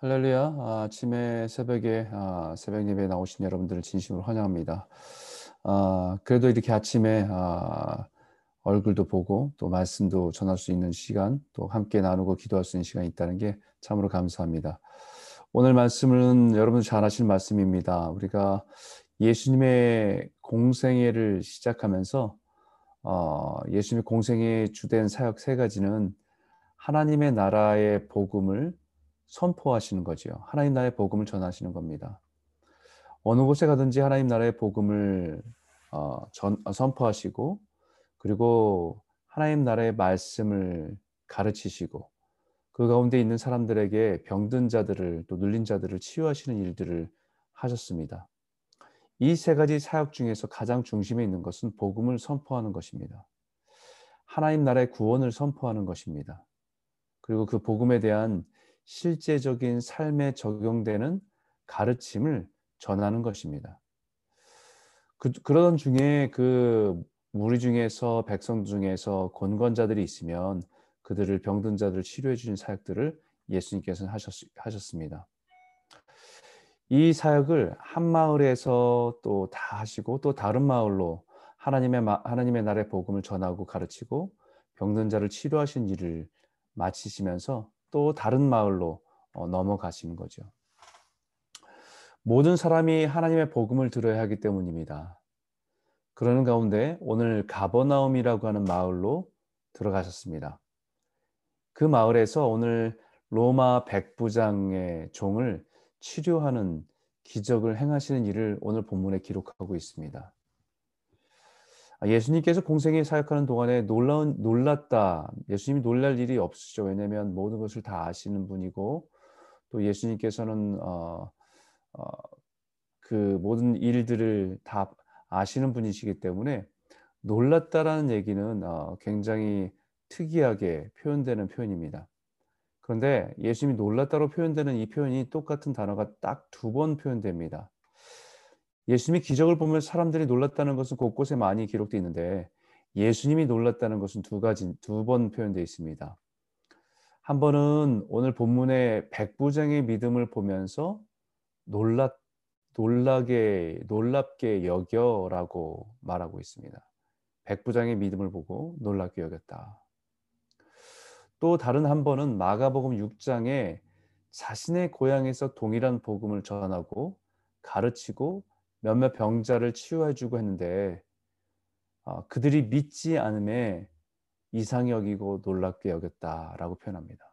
할렐루야. 아, 아침에 새벽에 아, 새벽 예배에 나오신 여러분들을 진심으로 환영합니다. 아, 그래도 이렇게 아침에 아, 얼굴도 보고 또 말씀도 전할 수 있는 시간, 또 함께 나누고 기도할 수 있는 시간이 있다는 게 참으로 감사합니다. 오늘 말씀은 여러분 잘 아실 말씀입니다. 우리가 예수님의 공생애를 시작하면서 어, 예수님의 공생애 주된 사역 세 가지는 하나님의 나라의 복음을 선포하시는 거지요. 하나님 나라의 복음을 전하시는 겁니다. 어느 곳에 가든지 하나님 나라의 복음을 어, 전, 어, 선포하시고 그리고 하나님 나라의 말씀을 가르치시고 그 가운데 있는 사람들에게 병든 자들을 또 눌린 자들을 치유하시는 일들을 하셨습니다. 이 세 가지 사역 중에서 가장 중심에 있는 것은 복음을 선포하는 것입니다. 하나님 나라의 구원을 선포하는 것입니다. 그리고 그 복음에 대한 실제적인 삶에 적용되는 가르침을 전하는 것입니다. 그, 그런 중에 그 무리 중에서 백성 중에서 권권자들이 있으면 그들을 병든 자들을 치료해 주신 사역들을 예수님께서는 하셨, 하셨 습니다. 이 사역을 한 마을에서 또 다 하시고 또 다른 마을로 하나님의 하나님의 나라의 복음을 전하고 가르치고 병든 자를 치료하신 일을 마치시면서 또 다른 마을로 어, 넘어가시는 거죠. 모든 사람이 하나님의 복음을 들어야 하기 때문입니다. 그러는 가운데 오늘 가버나움이라고 하는 마을로 들어가셨습니다. 그 마을에서 오늘 로마 백부장의 종을 치료하는 기적을 행하시는 일을 오늘 본문에 기록하고 있습니다. 아, 예수님께서 공생에 사역하는 동안에 놀라운 놀랐다. 예수님이 놀랄 일이 없으시죠. 왜냐하면 모든 것을 다 아시는 분이고 또 예수님께서는 어, 어, 그 모든 일들을 다 아시는 분이시기 때문에 놀랐다라는 얘기는 어, 굉장히 특이하게 표현되는 표현입니다. 그런데 예수님이 놀랐다로 표현되는 이 표현이 똑같은 단어가 딱 두 번 표현됩니다. 예수님이 기적을 보면 사람들이 놀랐다는 것은 곳곳에 많이 기록되어 있는데 예수님이 놀랐다는 것은 두 가지 두 번 표현되어 있습니다. 한 번은 오늘 본문의 백부장의 믿음을 보면서 놀랐 놀라게 놀랍게 여겨라고 말하고 있습니다. 백부장의 믿음을 보고 놀랍게 여겼다. 또 다른 한 번은 마가복음 6장에 자신의 고향에서 동일한 복음을 전하고 가르치고 몇몇 병자를 치유해주고 했는데 어, 그들이 믿지 않음에 이상히 여기고 놀랍게 여겼다라고 표현합니다.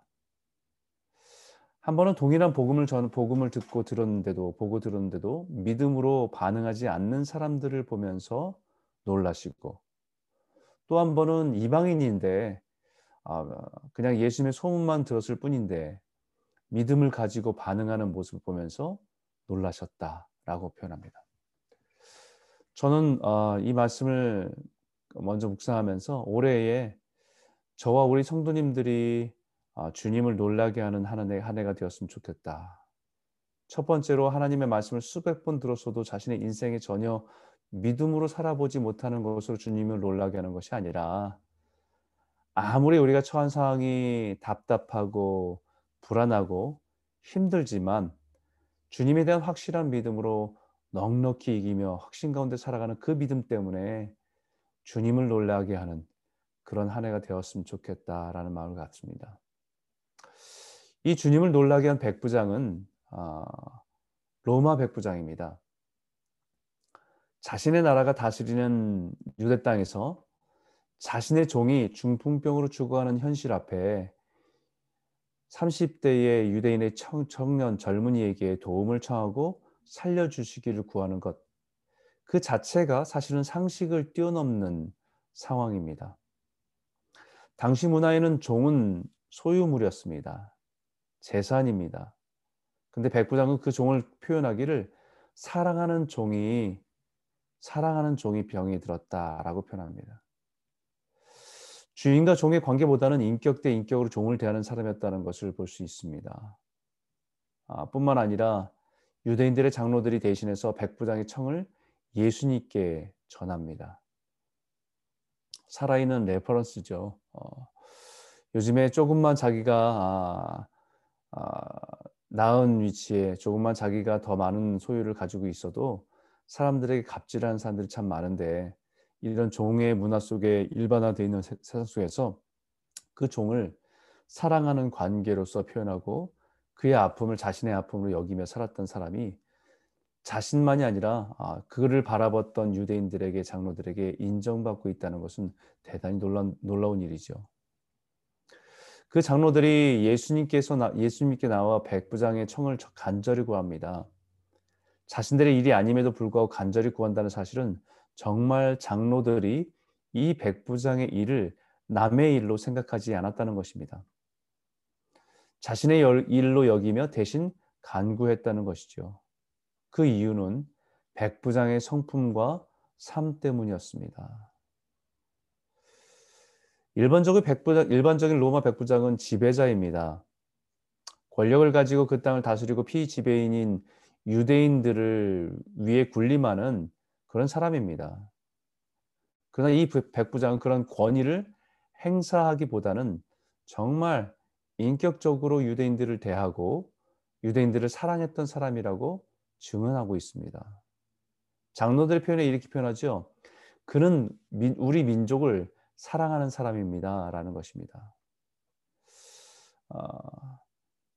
한 번은 동일한 복음을 전 복음을 듣고 들었는데도 보고 들었는데도 믿음으로 반응하지 않는 사람들을 보면서 놀라시고 또 한 번은 이방인인데 아, 그냥 예수님의 소문만 들었을 뿐인데 믿음을 가지고 반응하는 모습을 보면서 놀라셨다라고 표현합니다. 저는 어, 이 말씀을 먼저 묵상하면서 올해에 저와 우리 성도님들이 어, 주님을 놀라게 하는 한, 해, 한 해가 되었으면 좋겠다. 첫 번째로 하나님의 말씀을 수백 번 들었어도 자신의 인생에 전혀 믿음으로 살아보지 못하는 것으로 주님을 놀라게 하는 것이 아니라 아무리 우리가 처한 상황이 답답하고 불안하고 힘들지만 주님에 대한 확실한 믿음으로 넉넉히 이기며 확신 가운데 살아가는 그 믿음 때문에 주님을 놀라게 하는 그런 한 해가 되었으면 좋겠다라는 마음을 갖습니다. 이 주님을 놀라게 한 백부장은 아, 로마 백부장입니다. 자신의 나라가 다스리는 유대 땅에서 자신의 종이 중풍병으로 죽어가는 현실 앞에 30대의 유대인의 청 년 젊은이에게 도움을 청하고 살려주시기를 구하는 것. 그 자체가 사실은 상식을 뛰어넘는 상황입니다. 당시 문화에는 종은 소유물이었습니다. 재산입니다. 근데 백부장은 그 종을 표현하기를 사랑하는 종이 사랑하는 종이 병이 들었다라고 표현합니다. 주인과 종의 관계보다는 인격 대 인격으로 종을 대하는 사람이었다는 것을 볼 수 있습니다. 아, 뿐만 아니라 유대인들의 장로들이 대신해서 백부장의 청을 예수님께 전합니다. 살아있는 reference죠. 어, 요즘에 조금만 자기가 아, 아, 나은 위치에 조금만 자기가 더 많은 소유를 가지고 있어도 사람들에게 갑질하는 사람들이 참 많은데 이런 종의 문화 속에 일반화되어 있는 세상 속에서 그 종을 사랑하는 관계로서 표현하고 그의 아픔을 자신의 아픔으로 여기며 살았던 사람이 자신만이 아니라 아, 그를 바라봤던 유대인들에게 장로들에게 인정받고 있다는 것은 대단히 놀라운, 놀라운 일이죠. 그 장로들이 예수님께서 나, 예수님께 나와 백부장의 청을 간절히 구합니다. 자신들의 일이 아님에도 불구하고 간절히 구한다는 사실은 정말 장로들이 이 백부장의 일을 남의 일로 생각하지 않았다는 것입니다. 자신의 일로 여기며 대신 간구했다는 것이죠. 그 이유는 백부장의 성품과 삶 때문이었습니다. 일반적인 백부장, 일반적인 로마 백부장은 지배자입니다. 권력을 가지고 그 땅을 다스리고 피지배인인 유대인들을 위해 군림하는 그런 사람입니다. 그러나 이 백부장은 그런 권위를 행사하기보다는 정말 인격적으로 유대인들을 대하고 유대인들을 사랑했던 사람이라고 증언하고 있습니다. 장로들의 표현에 이렇게 표현하죠. 그는 우리 민족을 사랑하는 사람입니다. 라는 것입니다. 어,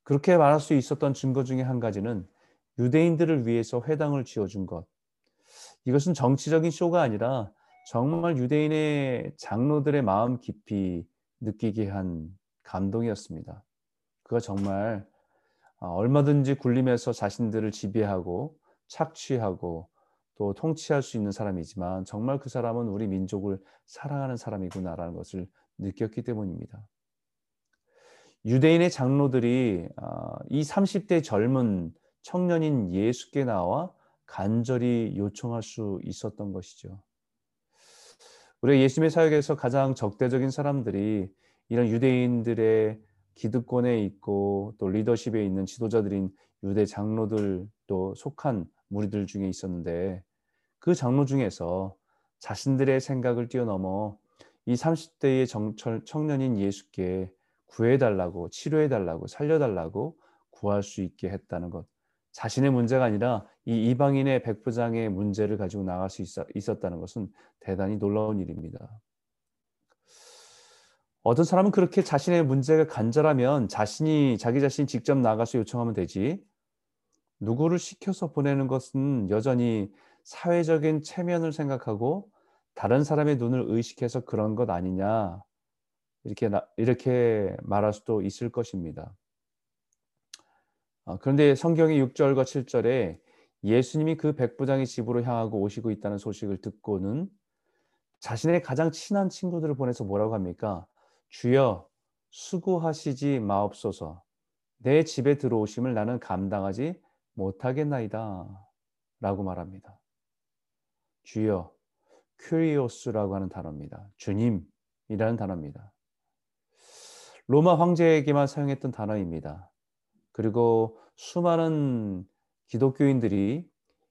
그렇게 말할 수 있었던 증거 중에 한 가지는 유대인들을 위해서 회당을 지어준 것. 이것은 정치적인 쇼가 아니라 정말 유대인의 장로들의 마음 깊이 느끼게 한 감동이었습니다. 그가 정말 아, 얼마든지 굴림에서 자신들을 지배하고 착취하고 또 통치할 수 있는 사람이지만 정말 그 사람은 우리 민족을 사랑하는 사람이구나라는 것을 느꼈기 때문입니다. 유대인의 장로들이 아, 이 30대 젊은 청년인 예수께 나와 간절히 요청할 수 있었던 것이죠. 우리 예수님의 사역에서 가장 적대적인 사람들이 이런 유대인들의 기득권에 있고 또 리더십에 있는 지도자들인 유대 장로들도 속한 무리들 중에 있었는데 그 장로 중에서 자신들의 생각을 뛰어넘어 이 30대의 정철 청년인 예수께 구해달라고 치료해달라고 살려달라고 구할 수 있게 했다는 것 자신의 문제가 아니라 이 이방인의 백부장의 문제를 가지고 나갈 수 있었다는 것은 대단히 놀라운 일입니다. 어떤 사람은 그렇게 자신의 문제가 간절하면 자신이 자기 자신이 직접 나가서 요청하면 되지. 누구를 시켜서 보내는 것은 여전히 사회적인 체면을 생각하고 다른 사람의 눈을 의식해서 그런 것 아니냐. 이렇게 이렇게 말할 수도 있을 것입니다. 어, 그런데 성경의 6절과 7절에 예수님이 그 백부장의 집으로 향하고 오시고 있다는 소식을 듣고는 자신의 가장 친한 친구들을 보내서 뭐라고 합니까? 주여 수고하시지 마옵소서 내 집에 들어오심을 나는 감당하지 못하겠나이다 라고 말합니다. 주여 큐리오스라고 하는 단어입니다. 주님이라는 단어입니다. 로마 황제에게만 사용했던 단어입니다. 그리고 수많은 기독교인들이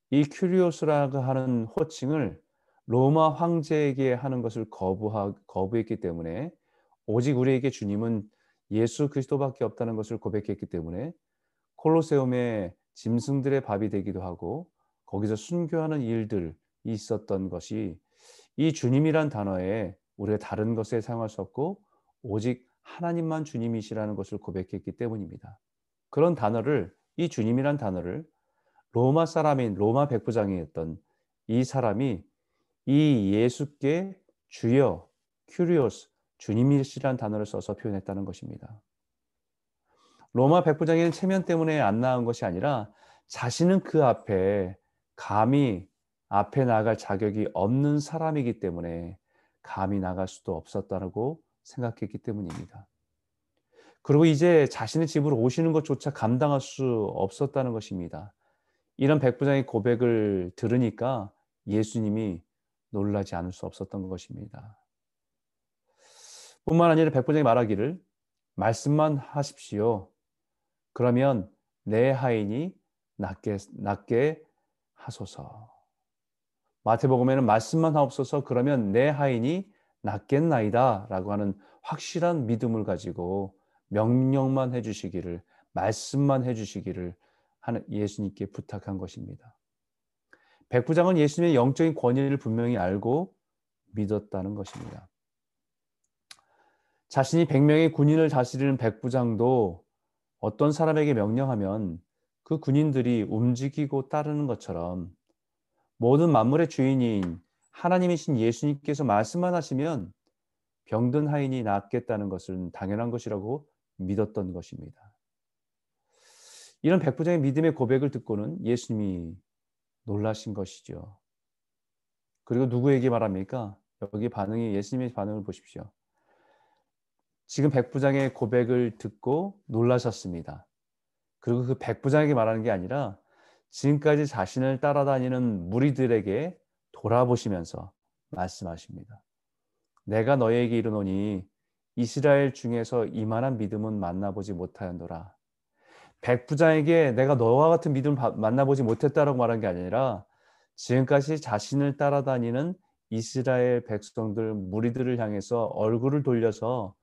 이 큐리오스라고 하는 호칭을 로마 황제에게 하는 것을 거부하, 거부했기 때문에 오직 우리에게 주님은 예수 그리스도밖에 없다는 것을 고백했기 때문에 콜로세움의 짐승들의 밥이 되기도 하고 거기서 순교하는 일들이 있었던 것이 이 주님이란 단어에 우리가 다른 것에 사용할 수 없고 오직 하나님만 주님이시라는 것을 고백했기 때문입니다. 그런 단어를 이 주님이란 단어를 로마 사람인 로마 백부장이었던 이 사람이 이 예수께 주여 큐리오스 주님이시란 단어를 써서 표현했다는 것입니다. 로마 백부장의 체면 때문에 안 나온 것이 아니라 자신은 그 앞에 감히 앞에 나갈 자격이 없는 사람이기 때문에 감히 나갈 수도 없었다고 생각했기 때문입니다. 그리고 이제 자신의 집으로 오시는 것조차 감당할 수 없었다는 것입니다. 이런 백부장의 고백을 들으니까 예수님이 놀라지 않을 수 없었던 것입니다. 뿐만 아니라 백부장이 말하기를 말씀만 하십시오. 그러면 내 하인이 낫게, 낫게 하소서. 마태복음에는 말씀만 하옵소서 그러면 내 하인이 낫겠나이다 라고 하는 확실한 믿음을 가지고 명령만 해 주시기를 말씀만 해 주시기를 하는 예수님께 부탁한 것입니다. 백부장은 예수님의 영적인 권위를 분명히 알고 믿었다는 것입니다. 자신이 100명의 군인을 다스리는 백부장도 어떤 사람에게 명령하면 그 군인들이 움직이고 따르는 것처럼 모든 만물의 주인인 하나님이신 예수님께서 말씀만 하시면 병든 하인이 낫겠다는 것은 당연한 것이라고 믿었던 것입니다. 이런 백부장의 믿음의 고백을 듣고는 예수님이 놀라신 것이죠. 그리고 누구에게 말합니까? 여기 반응이 예수님의 반응을 보십시오. 지금 백부장의 고백을 듣고 놀라셨습니다. 그리고 그 백부장에게 말하는 게 아니라 지금까지 자신을 따라다니는 무리들에게 돌아보시면서 말씀하십니다. 내가 너에게 이르노니 이스라엘 중에서 이만한 믿음은 만나보지 못하였노라. 백부장에게 내가 너와 같은 믿음을 만나보지 못했다라고 말한 게 아니라 지금까지 자신을 따라다니는 이스라엘 백성들 무리들을 향해서 얼굴을 돌려서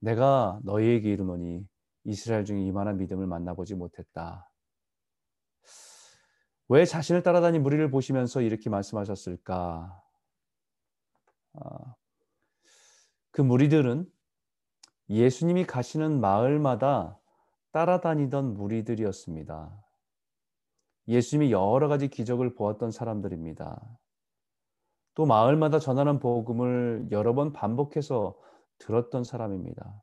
내가 너희에게 이르노니 이스라엘 중에 이만한 믿음을 만나보지 못했다. 왜 자신을 따라다닌 무리를 보시면서 이렇게 말씀하셨을까? 아, 그 무리들은 예수님이 가시는 마을마다 따라다니던 무리들이었습니다. 예수님이 여러 가지 기적을 보았던 사람들입니다. 또 마을마다 전하는 복음을 여러 번 반복해서 들었던 사람입니다.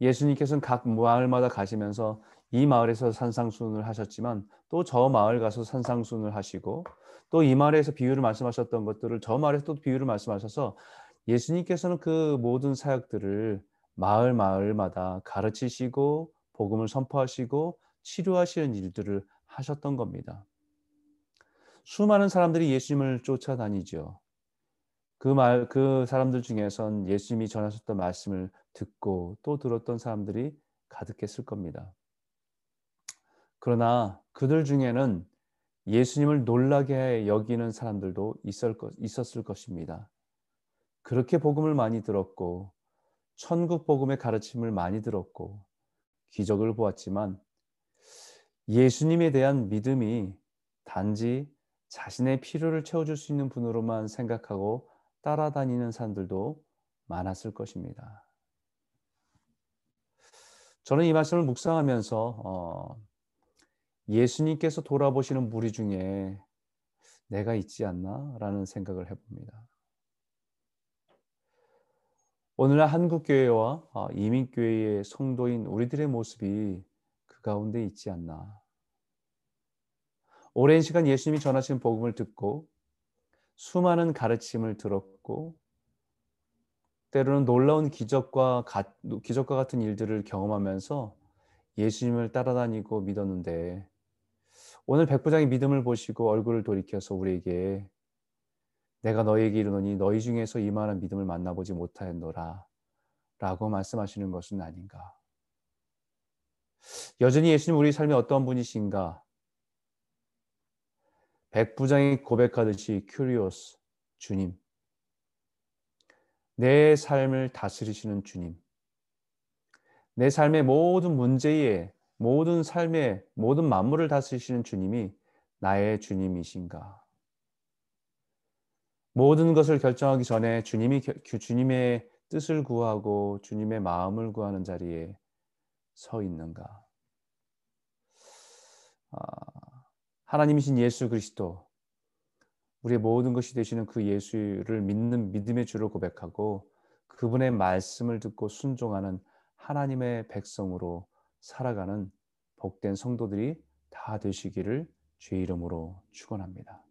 예수님께서는 각 마을마다 가시면서 이 마을에서 산상순을 하셨지만 또 저 마을 가서 산상순을 하시고 또 이 마을에서 비유를 말씀하셨던 것들을 저 마을에서 또 비유를 말씀하셔서 예수님께서는 그 모든 사역들을 마을 마을마다 가르치시고 복음을 선포하시고 치료하시는 일들을 하셨던 겁니다. 수많은 사람들이 예수님을 쫓아다니죠. 그 말, 그 사람들 중에선 예수님이 전하셨던 말씀을 듣고 또 들었던 사람들이 가득했을 겁니다. 그러나 그들 중에는 예수님을 놀라게 여기는 사람들도 있었을 것입니다. 그렇게 복음을 많이 들었고, 천국 복음의 가르침을 많이 들었고, 기적을 보았지만, 예수님에 대한 믿음이 단지 자신의 필요를 채워줄 수 있는 분으로만 생각하고 따라다니는 사람들도 많았을 것입니다. 저는 이 말씀을 묵상하면서 어, 예수님께서 돌아보시는 무리 중에 내가 있지 않나라는 생각을 해봅니다. 오늘날 한국교회와 어, 이민교회의 성도인 우리들의 모습이 그 가운데 있지 않나. 오랜 시간 예수님이 전하신 복음을 듣고 수많은 가르침을 들었고 때로는 놀라운 기적과 기적과 같은 일들을 경험하면서 예수님을 따라다니고 믿었는데 오늘 백부장의 믿음을 보시고 얼굴을 돌이켜서 우리에게 내가 너희에게 이르노니 너희 중에서 이만한 믿음을 만나보지 못하였노라 라고 말씀하시는 것은 아닌가? 여전히 예수님 우리 삶에 어떤 분이신가 백부장이 고백하듯이 큐리오스 주님. 내 삶을 다스리시는 주님. 내 삶의 모든 문제에 모든 삶의 모든 만물을 다스리시는 주님이 나의 주님이신가? 모든 것을 결정하기 전에 주님이 주님의 뜻을 구하고 주님의 마음을 구하는 자리에 서 있는가? 아, 하나님이신 예수 그리스도 우리의 모든 것이 되시는 그 예수를 믿는 믿음의 주를 고백하고 그분의 말씀을 듣고 순종하는 하나님의 백성으로 살아가는 복된 성도들이 다 되시기를 주의 이름으로 축원합니다.